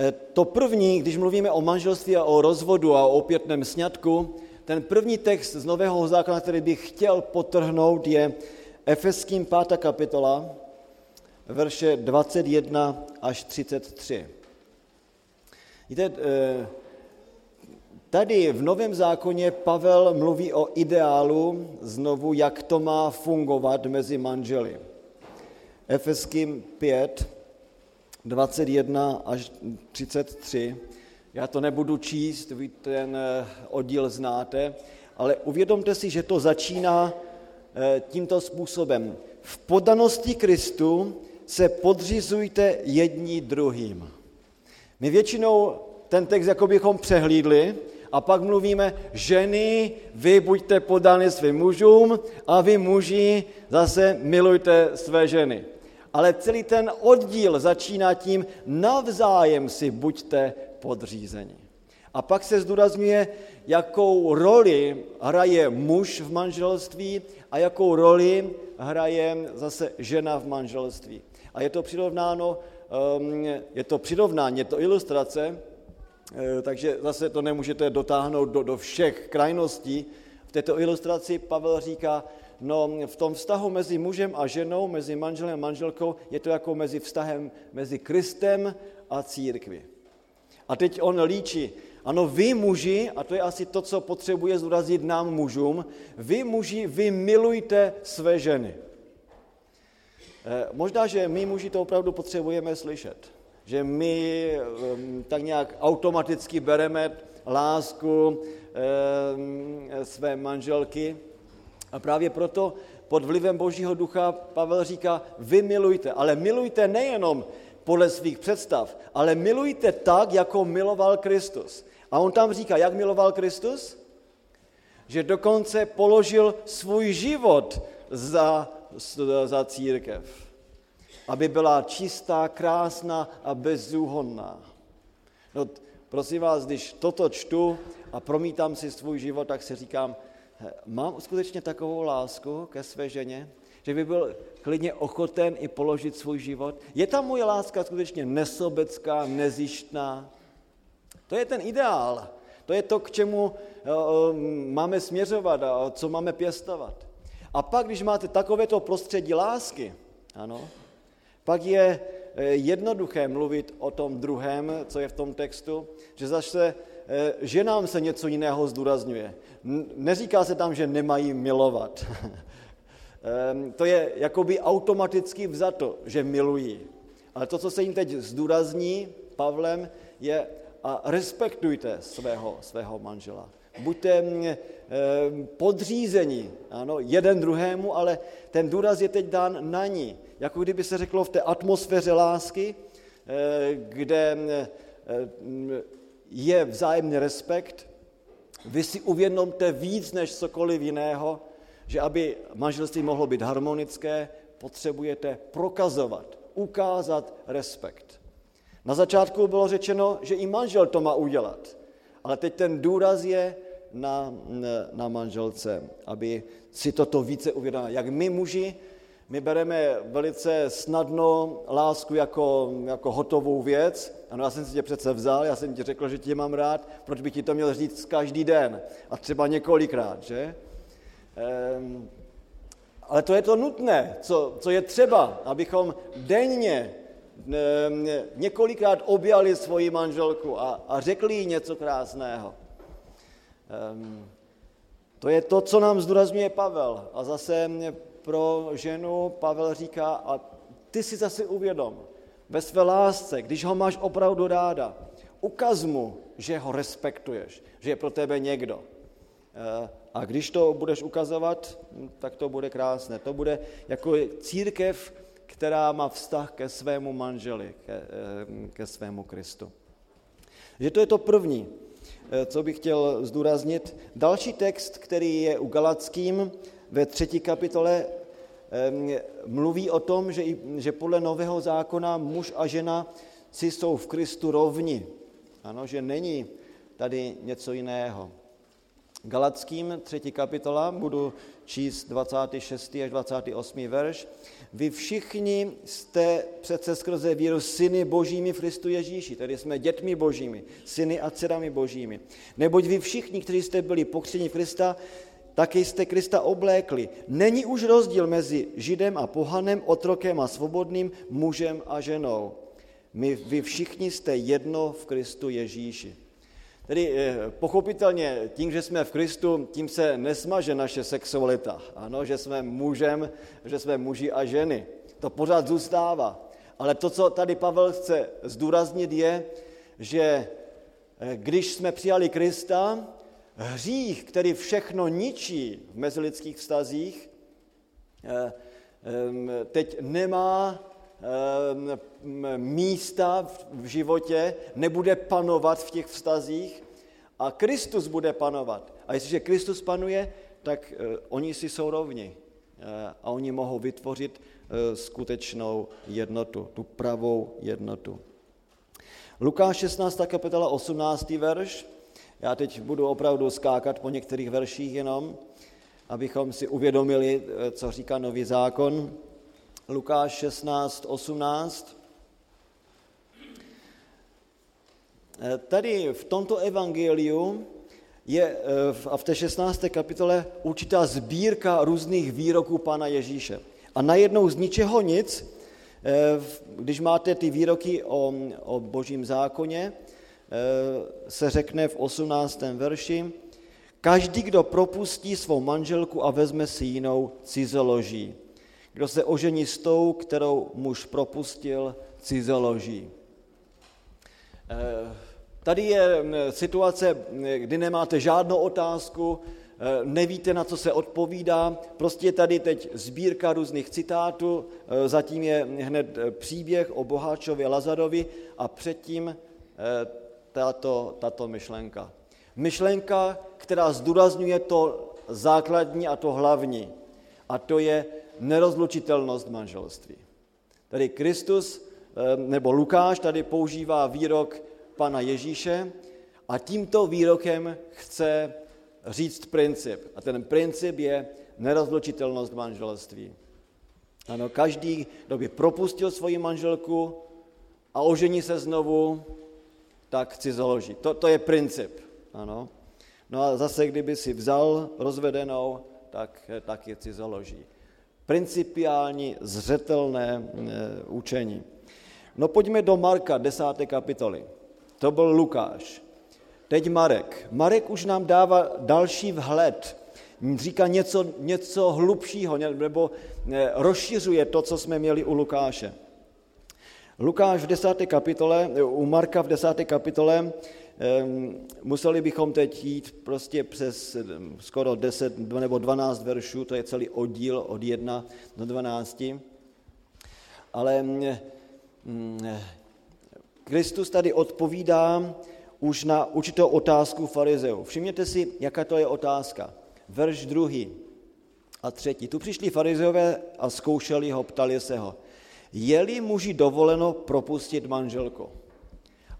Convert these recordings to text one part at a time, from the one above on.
Eh, to první, když mluvíme o manželství a o rozvodu a o opětném sňatku, ten první text z Nového zákona, který bych chtěl potrhnout, je Efeským 5. kapitola, verše 21 až 33. Víte, eh, tady v Novém zákoně Pavel mluví o ideálu znovu, jak to má fungovat mezi manželi. Efeským 5, 21 až 33. Já to nebudu číst, vy ten eh, oddíl znáte, ale uvědomte si, že to začíná eh, tímto způsobem. V podanosti Kristu se podřizujte jedni druhým. My většinou ten text jako bychom přehlídli a pak mluvíme, ženy, vy buďte podány svým mužům a vy muži zase milujte své ženy. Ale celý ten oddíl začíná tím, navzájem si buďte podřízeni. A pak se zdůrazňuje, jakou roli hraje muž v manželství a jakou roli hraje zase žena v manželství. A je to přirovnáno, um, je to přirovnání, je to ilustrace, eh, takže zase to nemůžete dotáhnout do, do všech krajností. V této ilustraci Pavel říká, no v tom vztahu mezi mužem a ženou, mezi manželem a manželkou, je to jako mezi vztahem mezi Kristem a církví. A teď on líčí, ano, vy muži, a to je asi to, co potřebuje zdůraznit nám mužům, vy muži, vy milujte své ženy. Eh, možná, že my muži to opravdu potřebujeme slyšet. Že my ehm, tak nějak automaticky bereme lásku ehm, své manželky. A právě proto pod vlivem Božího ducha Pavel říká, vy milujte, ale milujte nejenom podle svých představ, ale milujte tak, jako miloval Kristus. A on tam říká, jak miloval Kristus? Že dokonce položil svůj život za za církev. Aby byla čistá, krásná a bezúhonná. No, prosím vás, když toto čtu a promítám si svůj život, tak si říkám, mám skutečně takovou lásku ke své ženě, že by byl klidně ochoten i položit svůj život. Je tam moje láska skutečně nesobecká, nezištná? To je ten ideál. To je to, k čemu eh, eh, máme směřovat a co máme pěstovat. A pak, když máte takovéto prostředí lásky, ano, pak je jednoduché mluvit o tom druhém, co je v tom textu, že zase eh, ženám se něco jiného zdůrazňuje. Neříká se tam, že nemají milovat. Ehm, to je jakoby automaticky vzato, že milují. Ale to, co se jim teď zdůrazní Pavlem, je a respektujte svého, svého manžela buďte mm, eh, podřízení, ano, jeden druhému, ale ten důraz je teď dán na ní. Jako kdyby se řeklo v té atmosféře lásky, eh, kde eh, je vzájemný respekt, vy si uvědomte víc než cokoliv jiného, že aby manželství mohlo být harmonické, potřebujete prokazovat, ukázat respekt. Na začátku bylo řečeno, že i manžel to má udělat. Ale teď ten důraz je na, na manželce, aby si toto více uvědomila. Jak my muži, my bereme velice snadno lásku jako, jako hotovou věc. Ano, já jsem si tě přece vzal, já jsem ti řekl, že tě mám rád, proč bych ti to měl říct každý den a třeba několikrát, že? Ehm, ale to je to nutné, co, co je třeba, abychom denně několikrát objali svoji manželku a, a řekli jí něco krásného. Um, to je to, co nám zdůrazňuje Pavel. A zase pro ženu Pavel říká, a ty si zase uvědom, ve své lásce, když ho máš opravdu ráda, ukaz mu, že ho respektuješ, že je pro tebe někdo. Eh, a když to budeš ukazovat, tak to bude krásné. To bude jako církev, která má vztah ke svému manželi, ke, eh, ke svému Kristu. Že to je to první, eh, co bych chtěl zdůraznit. Další text, který je u Galackým ve třetí kapitole, mluví o tom, že, že podle nového zákona muž a žena si jsou v Kristu rovni. Ano, že není tady něco jiného. Galackým, třetí kapitola, budu číst 26. až 28. verš. Vy všichni jste přece skrze víru syny božími v Kristu Ježíši, tedy jsme dětmi božími, syny a dcerami božími. Neboť vy všichni, kteří jste byli pokřtěni Krista, taky jste Krista oblékli. Není už rozdíl mezi Židem a pohanem, otrokem a svobodným, mužem a ženou. My, vy všichni jste jedno v Kristu Ježíši. Tedy eh, pochopitelně tím, že jsme v Kristu, tím se nesmaže naše sexualita. Ano, že jsme mužem, že jsme muži a ženy. To pořád zůstává. Ale to, co tady Pavel chce zdůraznit, je, že eh, když jsme přijali Krista, hřích, který všechno ničí v mezilidských vztazích, eh, teď nemá místa v životě, nebude panovat v těch vztazích a Kristus bude panovat. A jestliže Kristus panuje, tak eh, oni si jsou rovni eh, a oni mohou vytvořit eh, skutečnou jednotu, tu pravou jednotu. Lukáš 16. kapitola 18. verš. Já teď budu opravdu skákat po některých verších jenom, abychom si uvědomili, co říká nový zákon. Lukáš 16, 18. Tady v tomto evangeliu je eh, a v té 16. kapitole určitá sbírka různých výroků Pána Ježíše. A najednou z ničeho nic, eh, když máte ty výroky o, o božím zákoně, eh, se řekne v 18. verši, každý, kdo propustí svou manželku a vezme si jinou, cizoloží. Kdo se ožení s tou, kterou muž propustil, cizoloží. Eh, tady je situace, kdy nemáte žádnou otázku, eh, nevíte, na co se odpovídá, prostě je tady teď sbírka různých citátů, eh, zatím je hned příběh o boháčově Lazarovi a předtím tato, tato myšlenka. Myšlenka, která zdůrazňuje to základní a to hlavní, a to je nerozlučitelnost manželství. Tady Kristus eh, nebo Lukáš tady používá výrok pana Ježíše a tímto výrokem chce říct princip. A ten princip je nerozlučitelnost manželství. Ano, každý, kdo by propustil svoji manželku a ožení se znovu, tak chci založit. To, to je princip. Ano. No a zase, kdyby si vzal rozvedenou, tak, tak je si založí principiální, zřetelné eh, učení. No pojďme do Marka, desáté kapitoly. To byl Lukáš. Teď Marek. Marek už nám dává další vhled. Říká něco, něco hlubšího, nebo eh, rozšiřuje to, co jsme měli u Lukáše. Lukáš v desáté kapitole, u Marka v desáté kapitole museli bychom teď jít prostě přes skoro 10 nebo 12 veršů, to je celý oddíl od 1 do 12. Ale Kristus tady odpovídá už na určitou otázku farizeů. Všimněte si, jaká to je otázka. Verš druhý a třetí. Tu přišli farizeové a zkoušeli ho, ptali se ho, je-li muži dovoleno propustit manželku?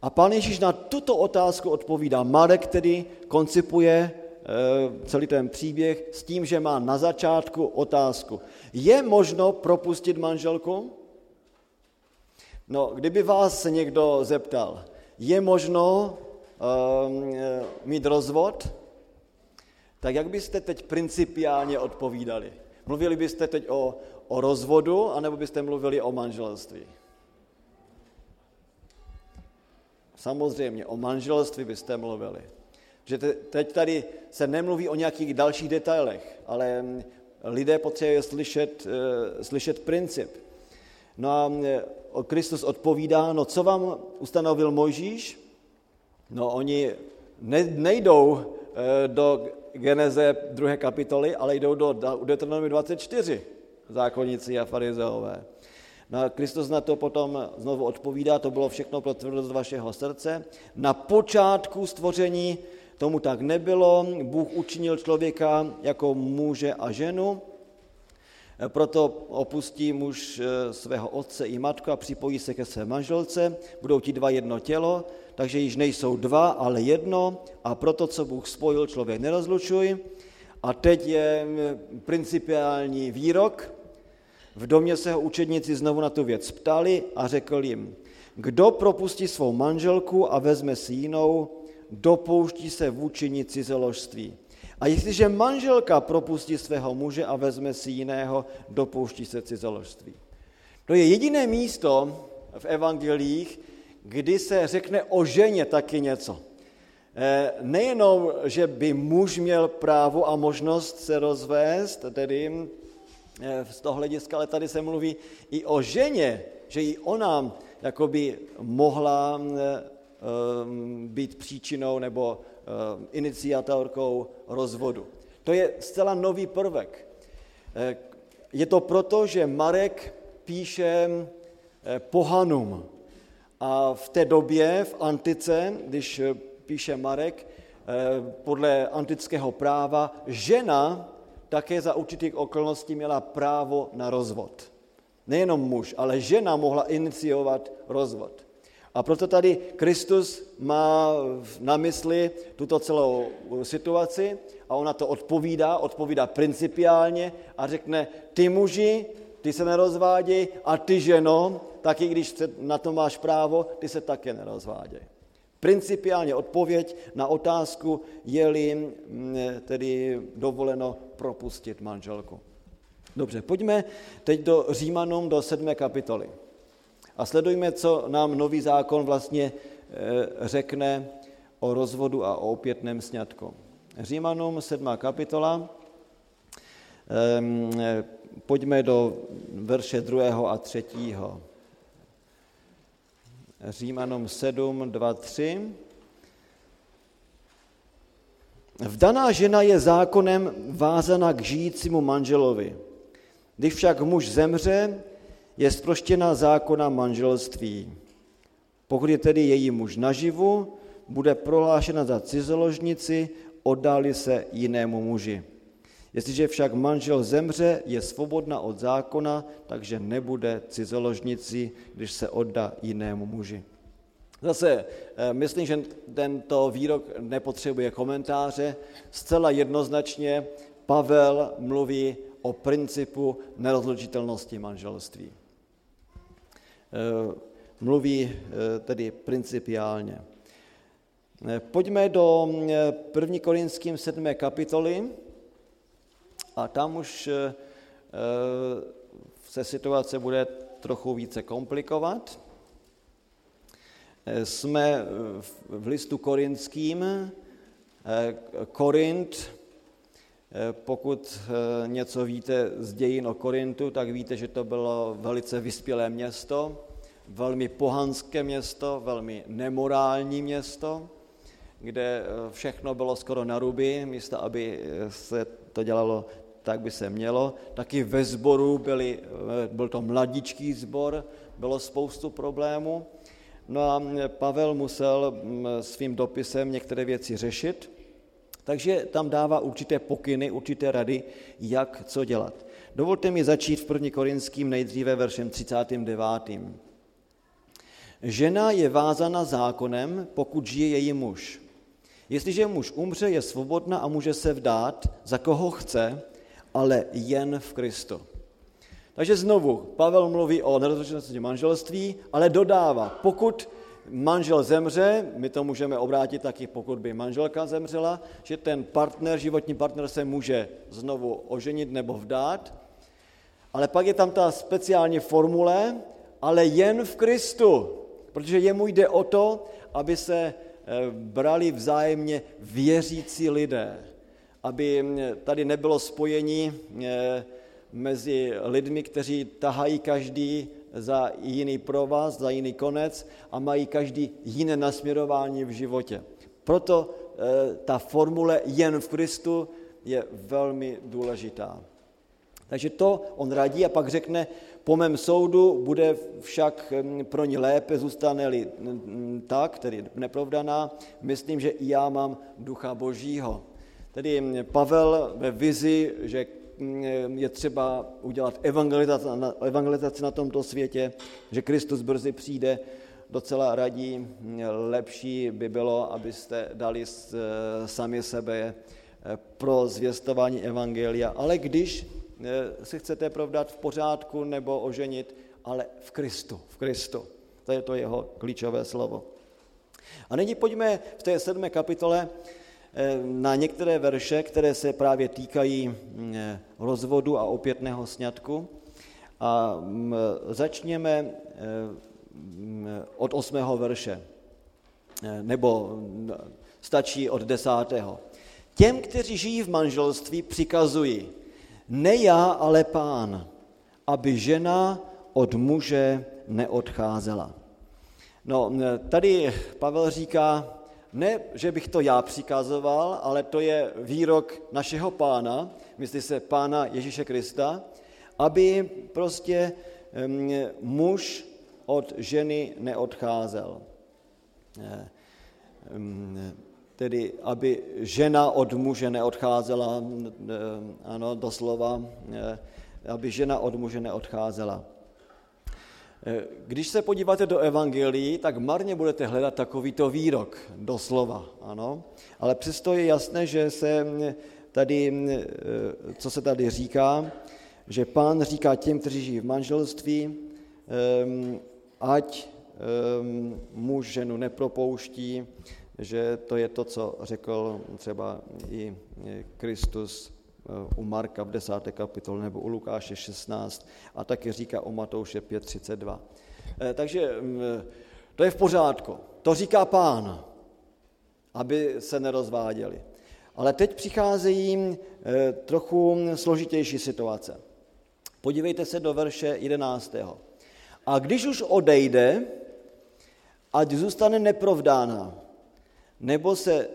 A pán Ježíš na tuto otázku odpovídá. Marek tedy koncipuje eh, celý ten příběh s tím, že má na začátku otázku. Je možno propustit manželku? No, kdyby vás někdo zeptal, je možno um, mít rozvod? Tak jak byste teď principiálně odpovídali? Mluvili byste teď o, o rozvodu, anebo byste mluvili o manželství? Samozřejmě, o manželství byste mluvili. Že teď tady se nemluví o nějakých dalších detailech, ale mm, lidé potřebují slyšet, eh, slyšet princip. No a mm, Kristus odpovídá, no co vám ustanovil Mojžíš? No oni nejdou eh, do Geneze druhé kapitoly, ale jdou do Deuteronomy 24, zákonníci a farizeové. No a Kristus na to potom znovu odpovídá, to bylo všechno pro tvrdost vašeho srdce. Na počátku stvoření tomu tak nebylo, Bůh učinil člověka jako muže a ženu. Proto opustí muž svého otce i matku a připojí se ke své manželce, budou ti dva jedno tělo, takže již nejsou dva, ale jedno a proto, co Bůh spojil, člověk nerozlučuj. A teď je principiální výrok. V domě se ho učedníci znovu na tu věc ptali a řekl jim, kdo propustí svou manželku a vezme si jinou, dopouští se vůči cizoložství. A jestliže manželka propustí svého muže a vezme si jiného, dopouští se cizoložství. To je jediné místo v evangelích, kdy se řekne o ženě taky něco. Eh, nejenom, že by muž měl právo a možnost se rozvést, tedy z toho hlediska, ale tady se mluví i o ženě, že i ona jakoby mohla eh, být příčinou nebo iniciatorkou rozvodu. To je zcela nový prvek. Je to proto, že Marek píše pohanům. A v té době, v antice, když píše Marek, eh, podle antického práva, žena také za určitých okolností měla právo na rozvod. Nejenom muž, ale žena mohla iniciovat rozvod. A proto tady Kristus má na mysli tuto celou situaci a ona to odpovídá, odpovídá principiálně a řekne, ty muži, ty se nerozváděj a ty ženo, taky když na to máš právo, ty se také nerozváděj. Principiálně odpověď na otázku, je-li mm, tedy dovoleno propustit manželku. Dobře, pojďme teď do Římanům do sedmé kapitoly. A sledujme, co nám nový zákon vlastně e, řekne o rozvodu a o opětném sňatku. Římanům sedmá kapitola, e, pojďme do verše druhého a třetího. Římanům 7, 2, 3. Vdaná žena je zákonem vázaná k žijícímu manželovi. Když však muž zemře, je sproštěna zákona manželství. Pokud je tedy její muž naživu, bude prohlášena za cizoložnici, oddali se jinému muži. Jestliže však manžel zemře, je svobodná od zákona, takže nebude cizoložnici, když se oddá jinému muži. Zase eh, myslím, že tento výrok nepotřebuje komentáře. Zcela jednoznačně Pavel mluví o principu nerozlučitelnosti manželství. Eh, mluví eh, tedy principiálně. Pojďme do 1. Korinským 7. kapitoly, a tam už eh, se situace bude trochu více komplikovat. Eh, jsme v listu korinským. Eh, Korint, pokud něco víte z dějin o Korintu, tak víte, že to bylo velice vyspělé město, velmi pohanské město, velmi nemorální město, kde všechno bylo skoro na ruby, místo aby se to dělalo tak by se mělo. Taky ve sboru byli, eh, byl to mladičký sbor, bylo spoustu problémů. No a Pavel musel mm, svým dopisem některé věci řešit, takže tam dává určité pokyny, určité rady, jak co dělat. Dovolte mi začít v 1. Korinským nejdříve veršem 39. Žena je vázána zákonem, pokud žije její muž. Jestliže muž umře, je svobodná a může se vdát, za koho chce, ale jen v Kristu. Takže znovu, Pavel mluví o nerozlučnosti manželství, ale dodává, pokud manžel zemře, my to můžeme obrátit taky, pokud by manželka zemřela, že ten partner, životní partner se může znovu oženit nebo vdát, ale pak je tam ta speciální formule, ale jen v Kristu, protože jemu jde o to, aby se eh, brali vzájemně věřící lidé aby tady nebylo spojení mezi lidmi, kteří tahají každý za jiný provaz, za jiný konec a mají každý jiné nasměrování v životě. Proto eh, ta formule jen v Kristu je velmi důležitá. Takže to on radí a pak řekne, po mém soudu bude však pro ní lépe, zůstane-li tak, tedy neprovdaná, myslím, že i já mám ducha božího. Tedy Pavel ve vizi, že je třeba udělat evangelizaci, na tomto světě, že Kristus brzy přijde, docela radí, lepší by bylo, abyste dali sami sebe pro zvěstování evangelia. Ale když si chcete provdat v pořádku nebo oženit, ale v Kristu, v Kristu. To je to jeho klíčové slovo. A nyní pojďme v té sedmé kapitole na některé verše, které se právě týkají mm, eh, rozvodu a opětného sňatku. A mm, začněme eh, mm, od osmého verše, nebo stačí od desátého. Těm, kteří žijí v manželství, přikazují, ne já, ale pán, aby žena od muže neodcházela. No, tady Pavel říká, ne, že bych to já přikazoval, ale to je výrok našeho pána, myslí se pána Ježíše Krista, aby prostě muž od ženy neodcházel. Tedy, aby žena od muže neodcházela, ano, doslova, aby žena od muže neodcházela. Eh, když se podíváte do Evangelií, tak marně budete hledat takovýto výrok, doslova, ano. Ale přesto je jasné, že se mm, tady, mm, eh, co se tady říká, že pán říká těm, kteří žijí v manželství, ehm, ať ehm, muž ženu nepropouští, že to je to, co řekl třeba i Kristus u Marka v 10. kapitole nebo u Lukáše 16 a taky říká o Matouše 5.32. Eh, takže mm, to je v pořádku. To říká pán, aby se nerozváděli. Ale teď přicházejí eh, trochu složitější situace. Podívejte se do verše 11. A když už odejde, ať zůstane neprovdána, nebo se,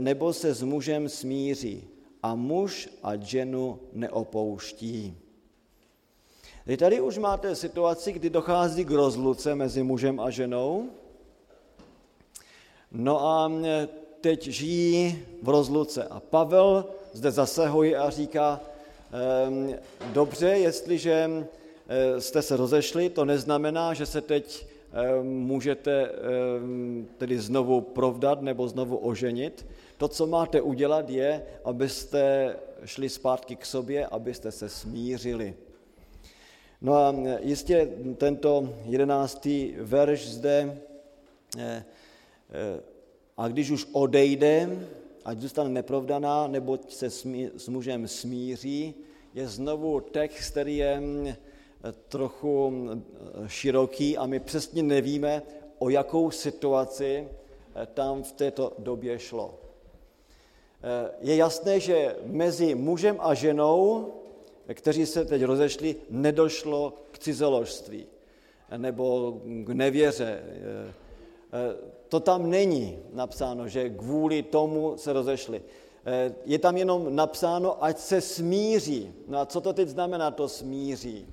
nebo se s mužem smíří, a muž a ženu neopouští. Vy tady už máte situaci, kdy dochází k rozluce mezi mužem a ženou. No a teď žijí v rozluce. A Pavel zde zasahuje a říká, ehm, dobře, jestliže eh, jste se rozešli, to neznamená, že se teď ehm, můžete ehm, tedy znovu provdat nebo znovu oženit. To, co máte udělat, je, abyste šli zpátky k sobě, abyste se smířili. No a jistě tento jedenáctý verš zde, eh, eh, a když už odejde, ať zůstane neprovdaná, nebo se s mužem smíří, je znovu text, který je mm, trochu mm, široký a my přesně nevíme, o jakou situaci eh, tam v této době šlo. Eh, je jasné, že mezi mužem a ženou, kteří se teď rozešli, nedošlo k cizoložství nebo k nevěře. Eh, eh, to tam není napsáno, že kvůli tomu se rozešli. Je tam jenom napsáno, ať se smíří. No a co to teď znamená, to smíří?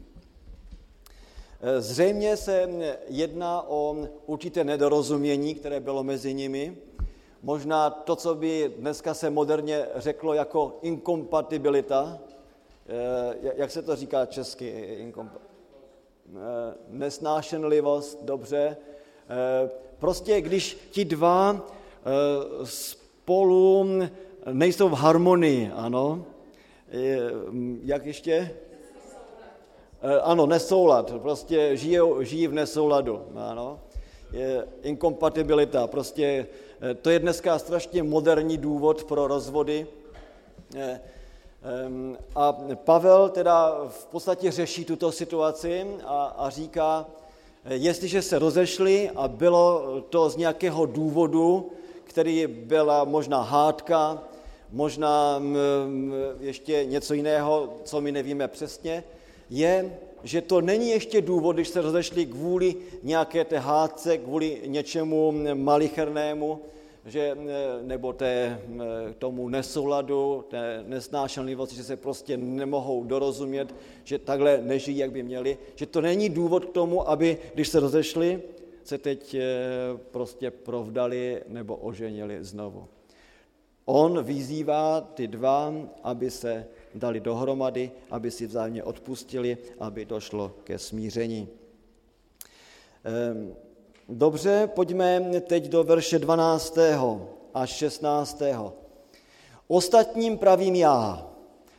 Zřejmě se jedná o určité nedorozumění, které bylo mezi nimi, možná to, co by dneska se moderně řeklo jako inkompatibilita, eh, jak se to říká česky? Eh, nesnášenlivost, dobře. Eh, prostě když ti dva spolu nejsou v harmonii, ano. Jak ještě? Ano, nesoulad. Prostě žijí, žijí v nesouladu, ano. Je inkompatibilita, prostě to je dneska strašně moderní důvod pro rozvody. Eh, a Pavel teda v podstatě řeší tuto situaci a, a říká, eh, jestliže se rozešli a bylo to z nějakého důvodu, který byla možná hádka, možná mm, ještě něco jiného, co my nevíme přesně, je, že to není ještě důvod, když se rozešli kvůli nějaké té hádce, kvůli něčemu malichernému, že, nebo té, tomu nesouladu, té nesnášenlivosti, že se prostě nemohou dorozumět, že takhle nežijí, jak by měli, že to není důvod k tomu, aby, když se rozešli, se teď eh, prostě provdali nebo oženili znovu. On vyzývá ty dva, aby se dali dohromady, aby si vzájemně odpustili, aby došlo ke smíření. Ehm, dobře, pojďme teď do verše 12. až 16. Ostatním pravím já.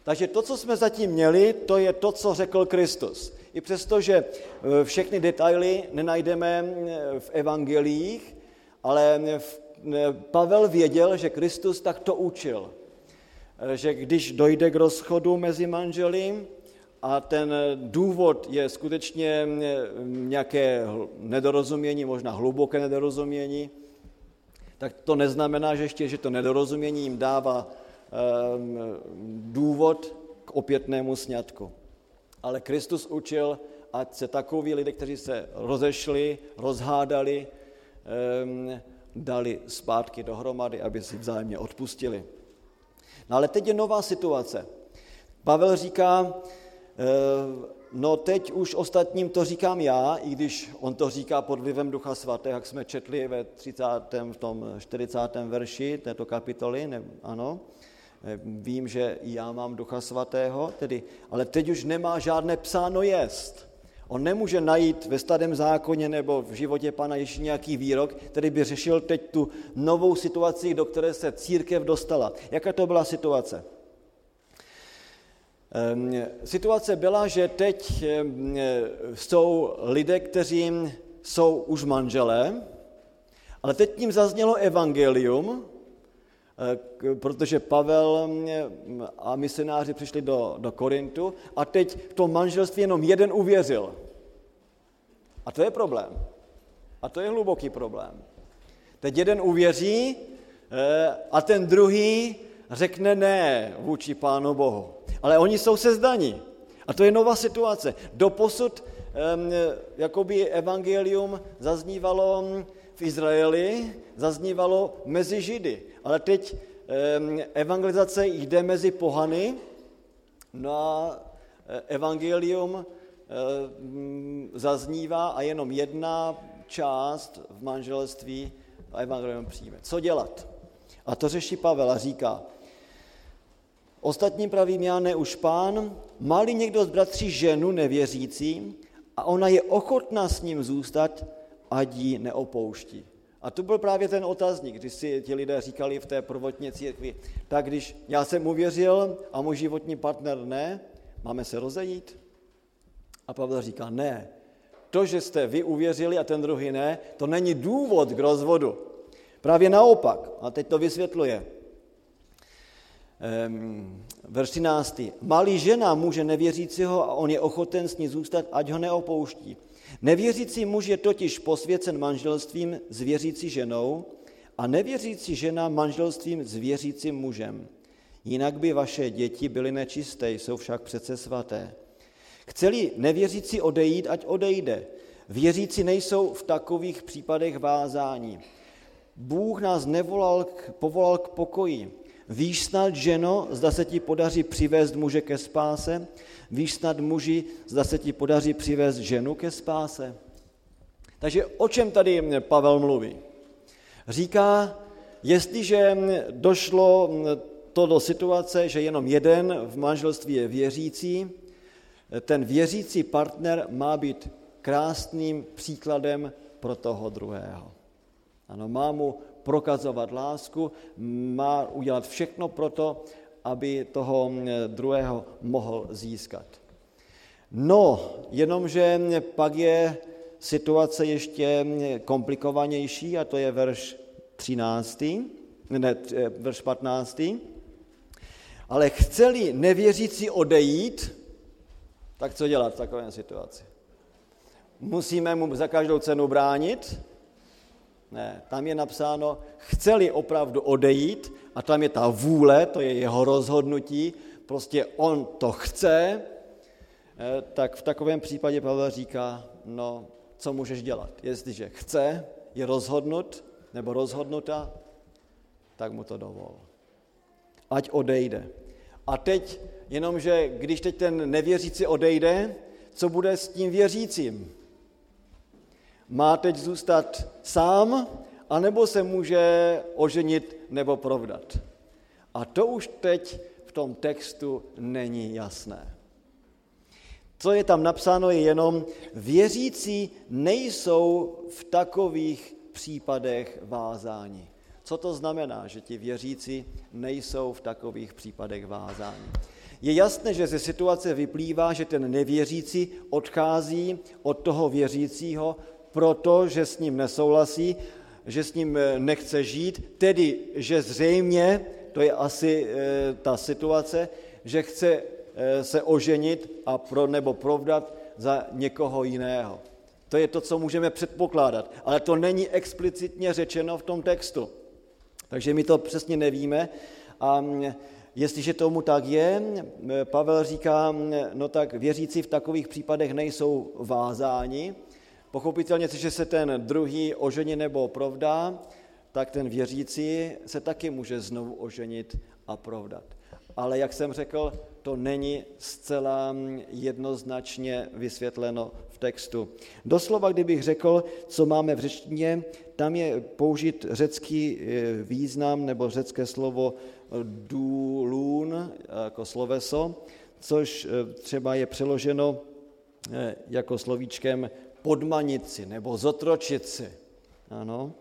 Takže to, co jsme zatím měli, to je to, co řekl Kristus. I přesto, že e, všechny detaily nenajdeme e, v evangelích, ale e, Pavel věděl, že Kristus takto učil. Že když dojde k rozchodu mezi manželi a ten důvod je skutečně nějaké nedorozumění, možná hluboké nedorozumění, tak to neznamená, že ještě, že to nedorozumění jim dává důvod k opětnému sňatku. Ale Kristus učil, ať se takoví lidé, kteří se rozešli, rozhádali, dali zpátky dohromady, aby si vzájemně odpustili. No ale teď je nová situace. Pavel říká, no teď už ostatním to říkám já, i když on to říká pod vlivem Ducha Svatého, jak jsme četli ve 30. v tom 40. verši této kapitoly, ne, ano, vím, že já mám Ducha Svatého, tedy, ale teď už nemá žádné psáno jest. On nemůže najít ve starém zákoně nebo v životě Pana ještě nějaký výrok, který by řešil teď tu novou situaci, do které se církev dostala. Jaká to byla situace? Ehm, situace byla, že teď ehm, jsou lidé, kteří jsou už manželé, ale teď tím zaznělo evangelium, protože Pavel mm, a misionáři přišli do, do Korintu a teď v tom manželství jenom jeden uvěřil. A to je problém. A to je hluboký problém. Teď jeden uvěří eh, a ten druhý řekne ne vůči Pánu Bohu. Ale oni jsou sezdaní. A to je nová situace. Doposud jakoby evangelium zaznívalo mm, v Izraeli, zaznívalo mezi Židy. Ale teď evangelizace jde mezi pohany, no a e, evangelium zaznívá a jenom jedna část v manželství a evangelium přijme. Co dělat? A to řeší Pavel a říká, ostatním pravím já ne už pán, má někdo z bratří ženu nevěřící a ona je ochotná s ním zůstat, ať ji neopouští. A to byl právě ten otazník, když si ti lidé říkali v té prvotní církvi, tak když já jsem uvěřil a můj životní partner ne, máme se rozejít? A Pavel říká, ne, to, že jste vy uvěřili a ten druhý ne, to není důvod k rozvodu. Právě naopak, a teď to vysvětluje. Um, verš 13. Malý žena může nevěřícího a on je ochoten s ní zůstat, ať ho neopouští. Nevěřící muž je totiž posvěcen manželstvím s věřící ženou a nevěřící žena manželstvím s věřícím mužem. Jinak by vaše děti byly nečisté, jsou však přece svaté. Chceli nevěřící odejít, ať odejde. Věřící nejsou v takových případech vázání. Bůh nás nevolal, povolal k pokoji. Víš snad, ženo, zda se ti podaří přivést muže ke spáse? Víš snad muži, zda se ti podaří přivést ženu ke spáse? Takže o čem tady Pavel mluví? Říká, jestliže došlo to do situace, že jenom jeden v manželství je věřící, ten věřící partner má být krásným příkladem pro toho druhého. Ano, má mu prokazovat lásku, má udělat všechno pro to, aby toho druhého mohl získat. No, jenomže pak je situace ještě komplikovanější a to je verš 13, ne, verš 15. Ale chceli nevěřící odejít, tak co dělat v takové situaci? Musíme mu za každou cenu bránit, ne, tam je napsáno, chceli opravdu odejít a tam je ta vůle, to je jeho rozhodnutí, prostě on to chce, eh, tak v takovém případě Pavel říká, no, co můžeš dělat? Jestliže chce, je rozhodnut nebo rozhodnuta, tak mu to dovol. Ať odejde. A teď, jenomže když teď ten nevěřící odejde, co bude s tím věřícím? má teď zůstat sám, anebo se může oženit nebo provdat. A to už teď v tom textu není jasné. Co je tam napsáno, je jenom, věřící nejsou v takových případech vázáni. Co to znamená, že ti věřící nejsou v takových případech vázáni? Je jasné, že ze situace vyplývá, že ten nevěřící odchází od toho věřícího, protože s ním nesouhlasí, že s ním eh, nechce žít, tedy že zřejmě, to je asi e, ta situace, že chce e, se oženit a pro, nebo provdat za někoho jiného. To je to, co můžeme předpokládat, ale to není explicitně řečeno v tom textu. Takže my to přesně nevíme. A mm, jestliže tomu tak je, Pavel říká, no tak věřící v takových případech nejsou vázáni. Pochopitelně, že se ten druhý ožení nebo provdá, tak ten věřící se taky může znovu oženit a provdat. Ale jak jsem řekl, to není zcela jednoznačně vysvětleno v textu. Doslova, kdybych řekl, co máme v řečtině, tam je použit řecký eh, význam nebo řecké slovo dulun jako sloveso, což eh, třeba je přeloženo eh, jako slovíčkem podmanici nebo zotročici. Ano.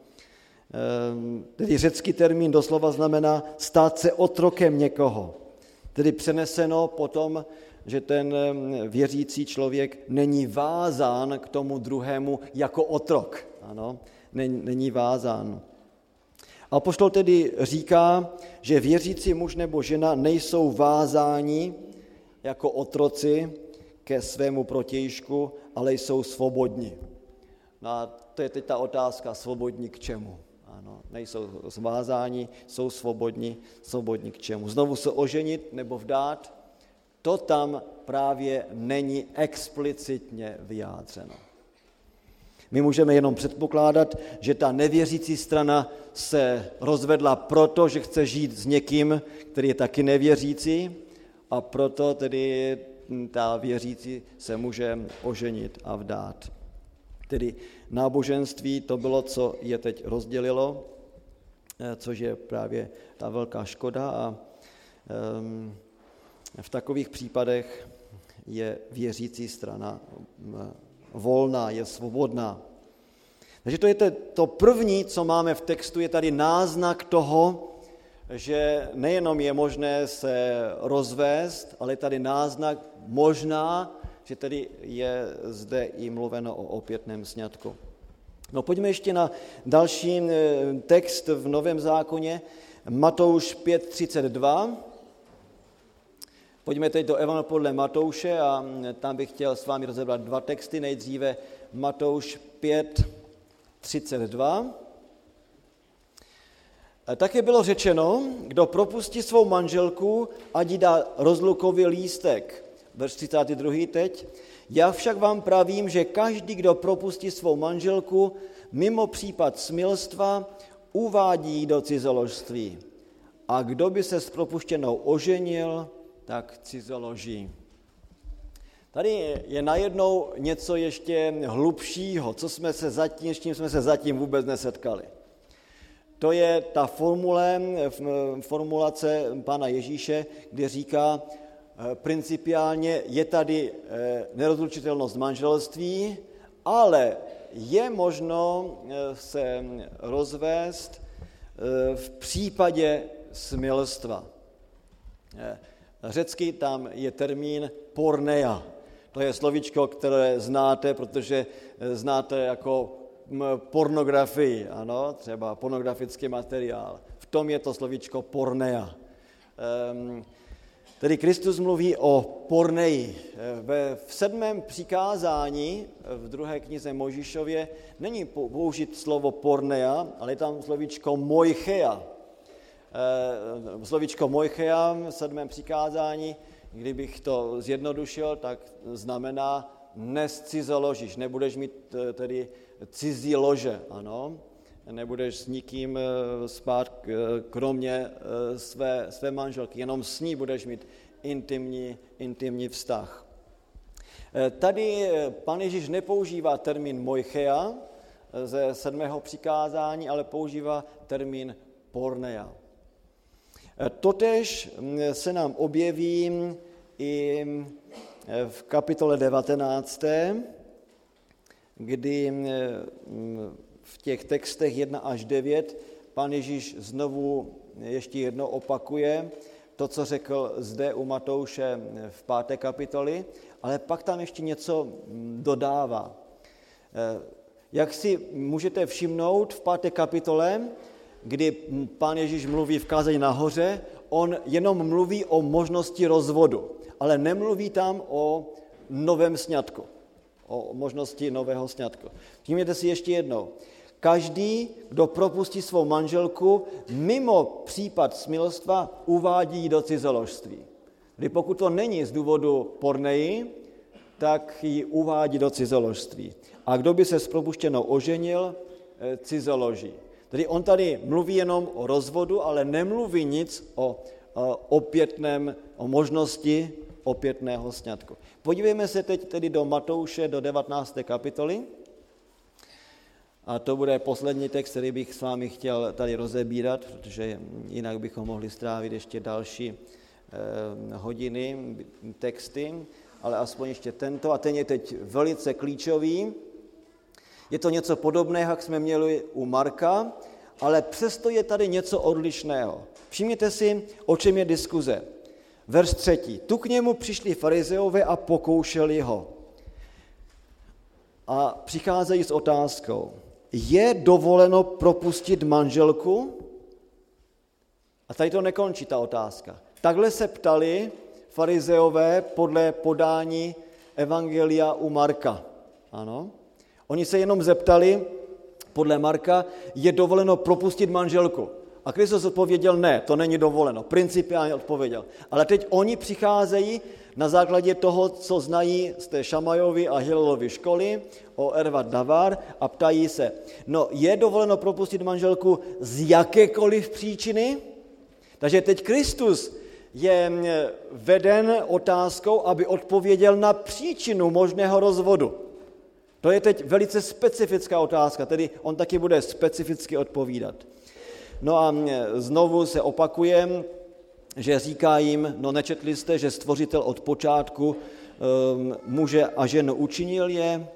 Tedy řecký termín doslova znamená stát se otrokem někoho. Tedy přeneseno potom, že ten věřící člověk není vázán k tomu druhému jako otrok. Ano, není vázán. A poštol tedy říká, že věřící muž nebo žena nejsou vázáni jako otroci ke svému protějšku, ale jsou svobodní. No a to je teď ta otázka, svobodní k čemu? Ano, nejsou zvázáni, jsou svobodní, svobodní k čemu? Znovu se oženit nebo vdát? To tam právě není explicitně vyjádřeno. My můžeme jenom předpokládat, že ta nevěřící strana se rozvedla proto, že chce žít s někým, který je taky nevěřící a proto tedy ta věřící se může oženit a vdát. Tedy náboženství to bylo, co je teď rozdělilo, eh, což je právě ta velká škoda a ehm, v takových případech je věřící strana volná, je svobodná. Takže to je to první, co máme v textu, je tady náznak toho, že nejenom je možné se rozvést, ale tady náznak možná, že tedy je zde i mluveno o opětném sňatku. No pojďme ještě na další eh, text v Novém zákoně, Matouš 5.32. Pojďme teď do Evangelia podle Matouše a tam bych chtěl s vámi rozebrat dva texty. Nejdříve Matouš 5, 32. Také bylo řečeno, kdo propustí svou manželku, ať jí dá rozlukový lístek. Verš 32. teď. Já však vám pravím, že každý, kdo propustí svou manželku mimo případ smilstva, uvádí do cizoložství. A kdo by se s propuštěnou oženil, tak cizoloží. Tady je najednou něco ještě hlubšího, co jsme se zatím, s čím jsme se zatím vůbec nesetkali. To je ta formule, formulace pana Ježíše, kde říká, eh, principiálně je tady eh, nerozlučitelnost manželství, ale je možno eh, se rozvést v případě smilstva. Řecky tam je termín pornea. To je slovíčko, které znáte, protože eh, znáte jako pornografii, ano, třeba pornografický materiál. V tom je to slovíčko pornea. Um, tedy Kristus mluví o porneji. Eh, ve, v sedmém přikázání v druhé knize Možišově není použit slovo pornea, ale je tam slovíčko mojchea. E, slovíčko mojchea v sedmém přikázání kdybych to zjednodušil, tak znamená nescizoložíš, nebudeš mít eh, tedy cizí lože, ano, nebudeš s nikým eh, spát eh, kromě své, své manželky, jenom s ní budeš mít intimní, intimní vztah. Tady pan Ježíš nepoužívá termín mojchea ze sedmého přikázání, ale používá termín pornea. Totež se nám objeví i v kapitole 19, kdy v těch textech 1 až 9 pan Ježíš znovu ještě jedno opakuje to, co řekl zde u Matouše v páté kapitoli, ale pak tam ještě něco dodává. Jak si můžete všimnout v páté kapitole, kdy pán Ježíš mluví v kázání nahoře, on jenom mluví o možnosti rozvodu, ale nemluví tam o novém sňatku, o možnosti nového sňatku. Všimněte si ještě jednou. Každý, kdo propustí svou manželku, mimo případ smilstva uvádí do cizoložství. Kdy pokud to není z důvodu porneji, tak ji uvádí do cizoložství. A kdo by se s propuštěnou oženil, eh, cizoloží. Tedy on tady mluví jenom o rozvodu, ale nemluví nic o, opětném, o možnosti opětného sňatku. Podívejme se teď tedy do Matouše, do 19. kapitoly. A to bude poslední text, který bych s vámi chtěl tady rozebírat, protože jinak bychom mohli strávit ještě další eh, hodiny texty, ale aspoň ještě tento. A ten je teď velice klíčový. Je to něco podobného, jak jsme měli u Marka, ale přesto je tady něco odlišného. Všimněte si, o čem je diskuze. Verš třetí. Tu k němu přišli farizeové a pokoušeli ho. A přicházejí s otázkou, je dovoleno propustit manželku? A tady to nekončí ta otázka. Takhle se ptali farizeové podle podání Evangelia u Marka. Ano. Oni se jenom zeptali, podle Marka, je dovoleno propustit manželku. A Kristus odpověděl, ne, to není dovoleno. Principiálně odpověděl. Ale teď oni přicházejí na základě toho, co znají z té Šamajovy a Hilelovy školy o Ervat Davar a ptají se, no je dovoleno propustit manželku z jakékoliv příčiny? Takže teď Kristus je veden otázkou, aby odpověděl na příčinu možného rozvodu. To je teď velice specifická otázka, tedy on taky bude specificky odpovídat. No a znovu se opakuje, že říká jim, no nečetli jste, že stvořitel od počátku um, muže a ženu učinil je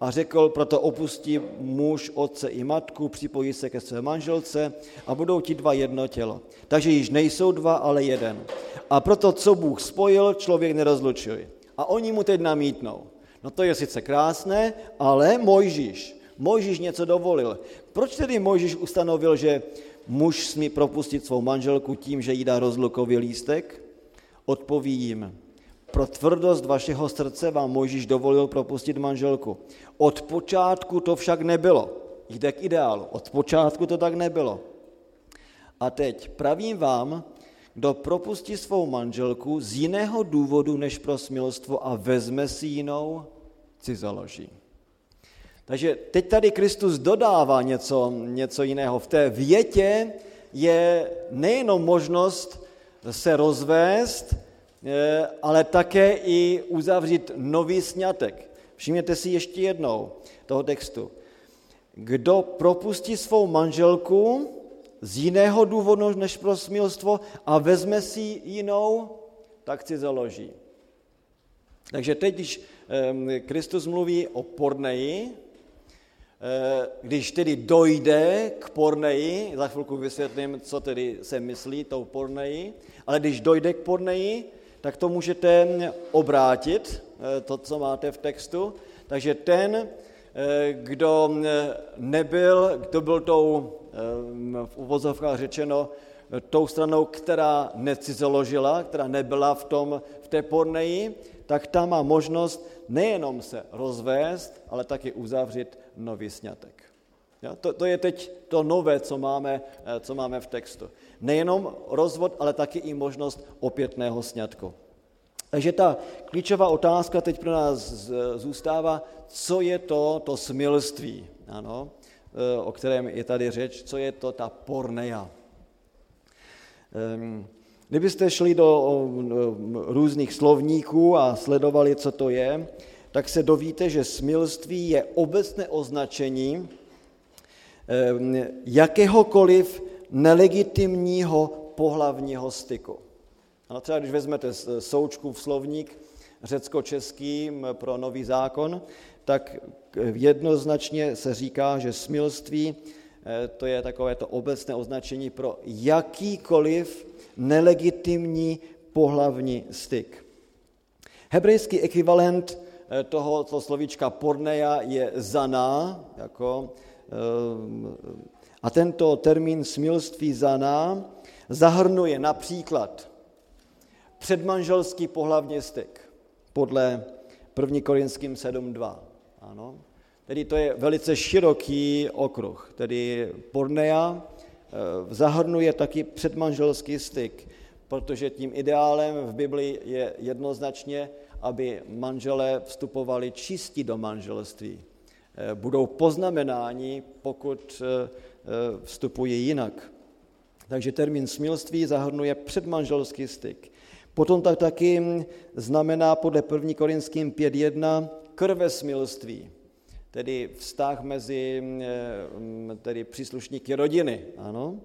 a řekl, proto opustí muž otce i matku, připojí se ke své manželce a budou ti dva jedno tělo. Takže již nejsou dva, ale jeden. A proto, co Bůh spojil, člověk nerozlučuje. A oni mu teď namítnou. No to je sice krásné, ale Mojžíš, Mojžíš něco dovolil. Proč tedy Mojžíš ustanovil, že muž smí propustit svou manželku tím, že jí dá rozlukový lístek? Odpoví jim, pro tvrdost vašeho srdce vám Mojžíš dovolil propustit manželku. Od počátku to však nebylo. Jde k ideálu. Od počátku to tak nebylo. A teď pravím vám, kdo propustí svou manželku z jiného důvodu než pro smilstvo a vezme si jinou, cizoloží. Takže teď tady Kristus dodává něco, něco jiného. V té větě je nejenom možnost se rozvést, eh, ale také i uzavřít nový sňatek. Všimněte si ještě jednou toho textu. Kdo propustí svou manželku z jiného důvodu než pro smilstvo a vezme si jinou, tak si založí. Takže teď, když Kristus mluví o porneji, eh, když tedy dojde k porneji, za chvilku vysvětlím, co tedy se myslí tou porneji, ale když dojde k porneji, tak to můžete obrátit, eh, to, co máte v textu. Takže ten, kdo nebyl, kdo byl tou, v uvozovkách řečeno, tou stranou, která necizoložila, která nebyla v, tom, v té porneji, tak ta má možnost nejenom se rozvést, ale taky uzavřít nový snětek. Ja, to, to je teď to nové, co máme, eh, co máme v textu. Nejenom rozvod, ale taky i možnost opětného sňatku. Takže ta klíčová otázka teď pro nás zůstává, co je to, to smilství, ano, eh, o kterém je tady řeč, co je to ta porneja. Um, Kdybyste šli do různých slovníků a sledovali, co to je, tak se dovíte, že smilství je obecné označení jakéhokoliv nelegitimního pohlavního styku. A třeba když vezmete součku v slovník řecko-český pro nový zákon, tak jednoznačně se říká, že smilství eh, to je takové to obecné označení pro jakýkoliv nelegitimní pohlavní styk. Hebrejský ekvivalent eh, tohoto slovíčka porneja je zaná, jako, a tento termín smilství zaná zahrnuje například předmanželský pohlavní styk podle 1. Korinským 7.2. Ano. Tedy to je velice široký okruh. Tedy pornea eh, zahrnuje taky předmanželský styk, protože tím ideálem v Biblii je jednoznačně, aby manželé vstupovali čistí do manželství. Eh, budou poznamenáni, pokud eh, vstupují jinak. Takže termín smilství zahrnuje předmanželský styk. Potom tak taky znamená podle 1. Korinským 5.1 krvesmilství, tedy vztah mezi tedy příslušníky rodiny. Ano?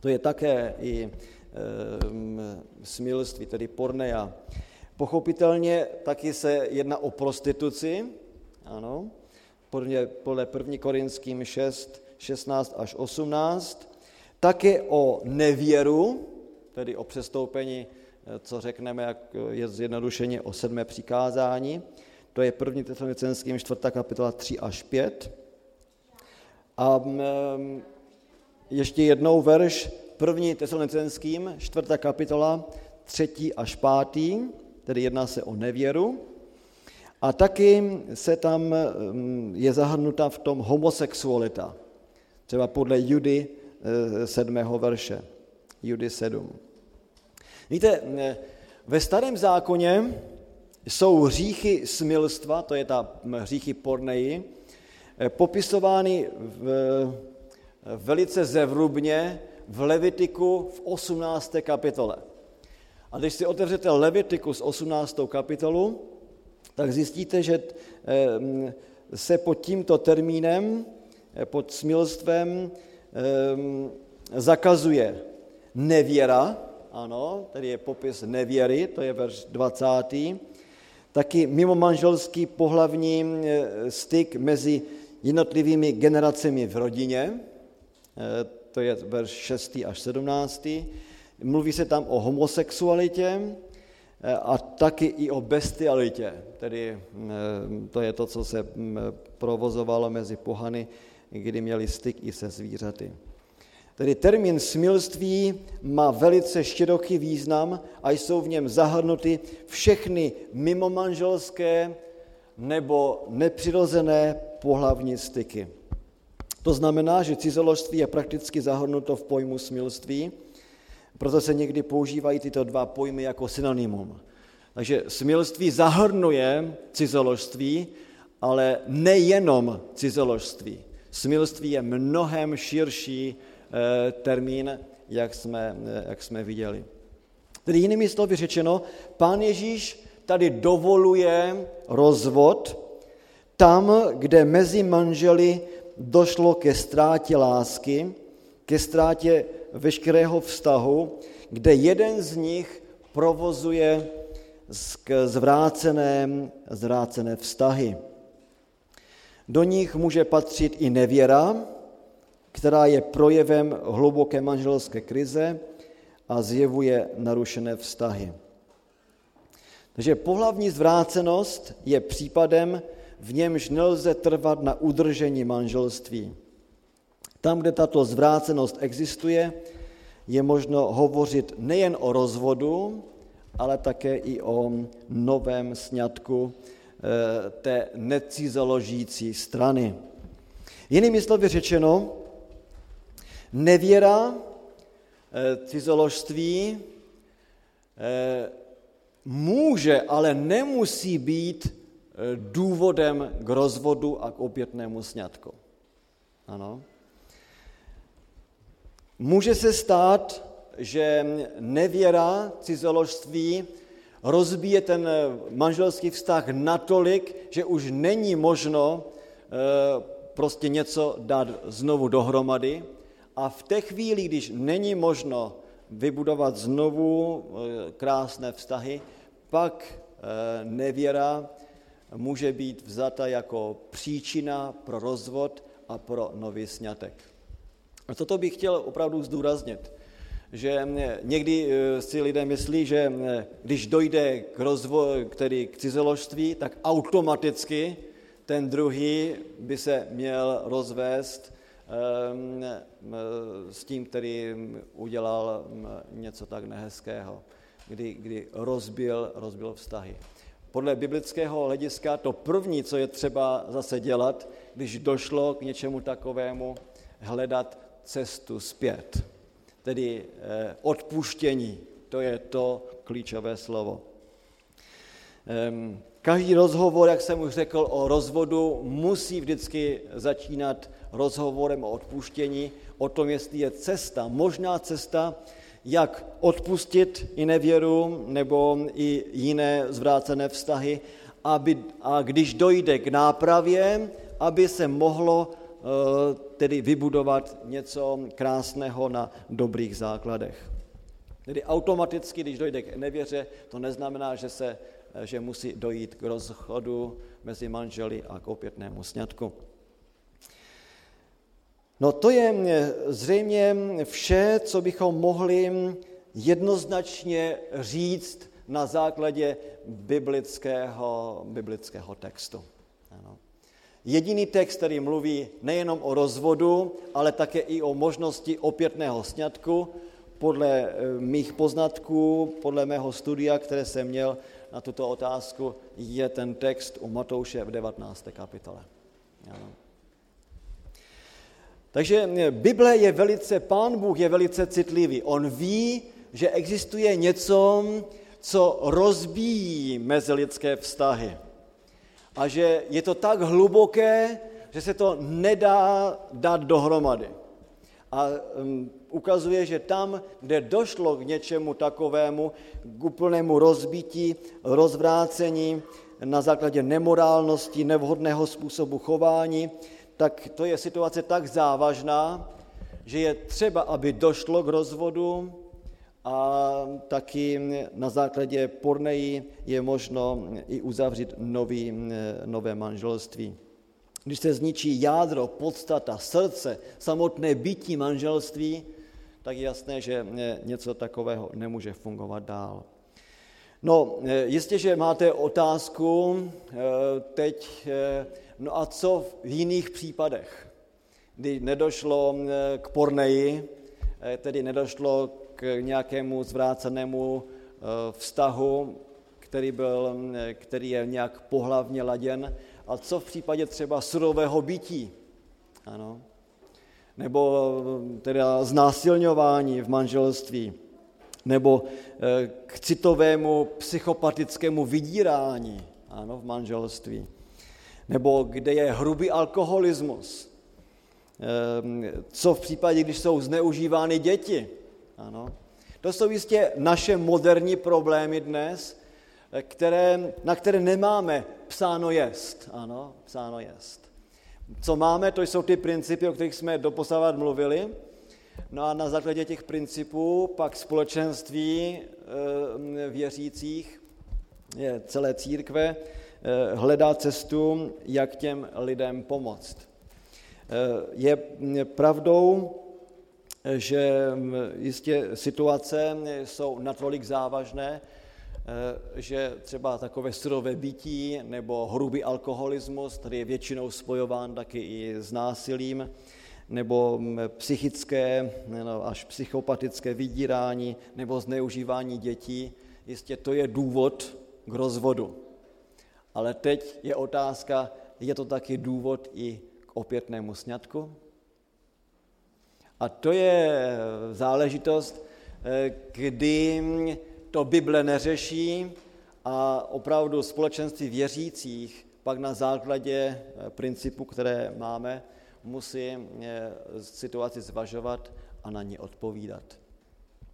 To je také i e, smilství, tedy pornea. Pochopitelně taky se jedná o prostituci, ano, podle, podle 1. Korinským 6, 16 až 18, také o nevěru, tedy o přestoupení co řekneme, jak je zjednodušeně o sedmé přikázání. To je první tesalonicenským čtvrtá kapitola 3 až 5. A mm, ještě jednou verš první tesalonicenským čtvrtá kapitola třetí až pátý, tedy jedná se o nevěru. A taky se tam mm, je zahrnuta v tom homosexualita, třeba podle Judy eh, sedmého verše. Judy 7. Víte, ve starém zákoně jsou hříchy smilstva, to je ta hříchy porneji, eh, popisovány v, velice zevrubně v Levitiku v 18. kapitole. A když si otevřete Levitiku z 18. kapitolu, tak zjistíte, že eh, se pod tímto termínem, eh, pod smilstvem, zakazuje nevěra, ano, tady je popis nevěry, to je verš 20. Taky mimo manželský pohlavní e, styk mezi jednotlivými generacemi v rodině, e, to je verš 6. až 17. Mluví se tam o homosexualitě e, a taky i o bestialitě, tedy to je to, co se provozovalo mezi pohany, kdy měli styk i se zvířaty. Tedy termín smilství má velice široký význam a jsou v něm zahrnuty všechny mimomanželské nebo nepřirozené pohlavní styky. To znamená, že cizoložství je prakticky zahrnuto v pojmu smilství, proto se někdy používají tyto dva pojmy jako synonymum. Takže smilství zahrnuje cizoložství, ale nejenom cizoložství. Smilství je mnohem širší termín, jak jsme, eh, jak jsme viděli. Tedy jinými slovy řečeno, pán Ježíš tady dovoluje rozvod tam, kde mezi manželi došlo ke ztrátě lásky, ke ztrátě veškerého vztahu, kde jeden z nich provozuje zvrácené, zvrácené vztahy. Do nich může patřit i nevěra, která je projevem hluboké manželské krize a zjevuje narušené vztahy. Takže pohlavní zvrácenost je případem, v němž nelze trvat na udržení manželství. Tam, kde tato zvrácenost existuje, je možno hovořit nejen o rozvodu, ale také i o novém sňatku eh, té necizoložící strany. Jinými slovy řečeno, Nevěra, eh, cizoložství eh, může, ale nemusí být eh, důvodem k rozvodu a k opětnému sňatku. Ano. Může se stát, že nevěra, cizoložství rozbíje ten manželský vztah natolik, že už není možno prostě něco dát znovu dohromady, a v té chvíli, když není možno vybudovat znovu krásné vztahy, pak nevěra může být vzata jako příčina pro rozvod a pro nový snětek. A toto bych chtěl opravdu zdůraznit, že někdy si lidé myslí, že když dojde k rozvoji, který k cizoložství, tak automaticky ten druhý by se měl rozvést s tím, který udělal něco tak nehezkého, kdy, kdy rozbil, rozbil vztahy. Podle biblického hlediska to první, co je třeba zase dělat, když došlo k něčemu takovému, hledat cestu zpět. Tedy eh, odpuštění, to je to klíčové slovo. Ehm, každý rozhovor, jak jsem už řekl, o rozvodu musí vždycky začínat rozhovorem o odpuštění, o tom, jestli je cesta, možná cesta, jak odpustit i nevěru nebo i jiné zvrácené vztahy, aby, a když dojde k nápravě, aby se mohlo eh, tedy vybudovat něco krásného na dobrých základech. Tedy automaticky, když dojde k nevěře, to neznamená, že, se, že musí dojít k rozchodu mezi manželi a k opětnému sňatku. No to je zřejmě vše, co bychom mohli jednoznačně říct na základě biblického, biblického textu. Ano. Jediný text, který mluví nejenom o rozvodu, ale také i o možnosti opětného sňatku, podle eh, mých poznatků, podle mého studia, které jsem měl na tuto otázku, je ten text u Matouše v 19. kapitole. Ano. Takže eh, Bible je velice, Pán Bůh je velice citlivý. On ví, že existuje něco, co rozbíjí mezilidské vztahy. A že je to tak hluboké, že se to nedá dát dohromady. A um, ukazuje, že tam, kde došlo k něčemu takovému, k úplnému rozbití, rozvrácení na základě nemorálnosti, nevhodného způsobu chování, tak to je situace tak závažná, že je třeba, aby došlo k rozvodu a taky na základě porneji je možno i uzavřít nový, nové manželství. Když se zničí jádro, podstata, srdce, samotné bytí manželství, tak je jasné, že něco takového nemůže fungovat dál. No, jistě, že máte otázku eh, teď, eh, no a co v jiných případech, kdy nedošlo eh, k porneji, tedy nedošlo k nějakému zvrácenému vztahu, který, byl, který je nějak pohlavně laděn, a co v případě třeba surového bytí, ano, nebo teda znásilňování v manželství, nebo eh, k citovému psychopatickému vydírání ano, v manželství, nebo kde je hrubý alkoholismus, eh, co v případě, když jsou zneužívány děti. Ano. To jsou jistě naše moderní problémy dnes, eh, které, na které nemáme psáno jest. Ano, psáno jest. Co máme, to jsou ty principy, o kterých jsme doposavat mluvili, No a na základě těch principů pak společenství eh, věřících, celé církve, eh, hledá cestu, jak těm lidem pomoct. Eh, je pravdou, že hm, jistě situace jsou natolik závažné, že třeba takové surové bytí nebo hrubý alkoholismus, který je většinou spojován taky i s násilím, nebo mm, psychické nebo až psychopatické vydírání nebo zneužívání dětí. Jistě to je důvod k rozvodu. Ale teď je otázka, je to taky důvod i k opětnému sňatku? A to je záležitost, eh, kdy to Bible neřeší a opravdu společenství věřících pak na základě eh, principů, které máme, musí eh, situaci zvažovat a na ní odpovídat.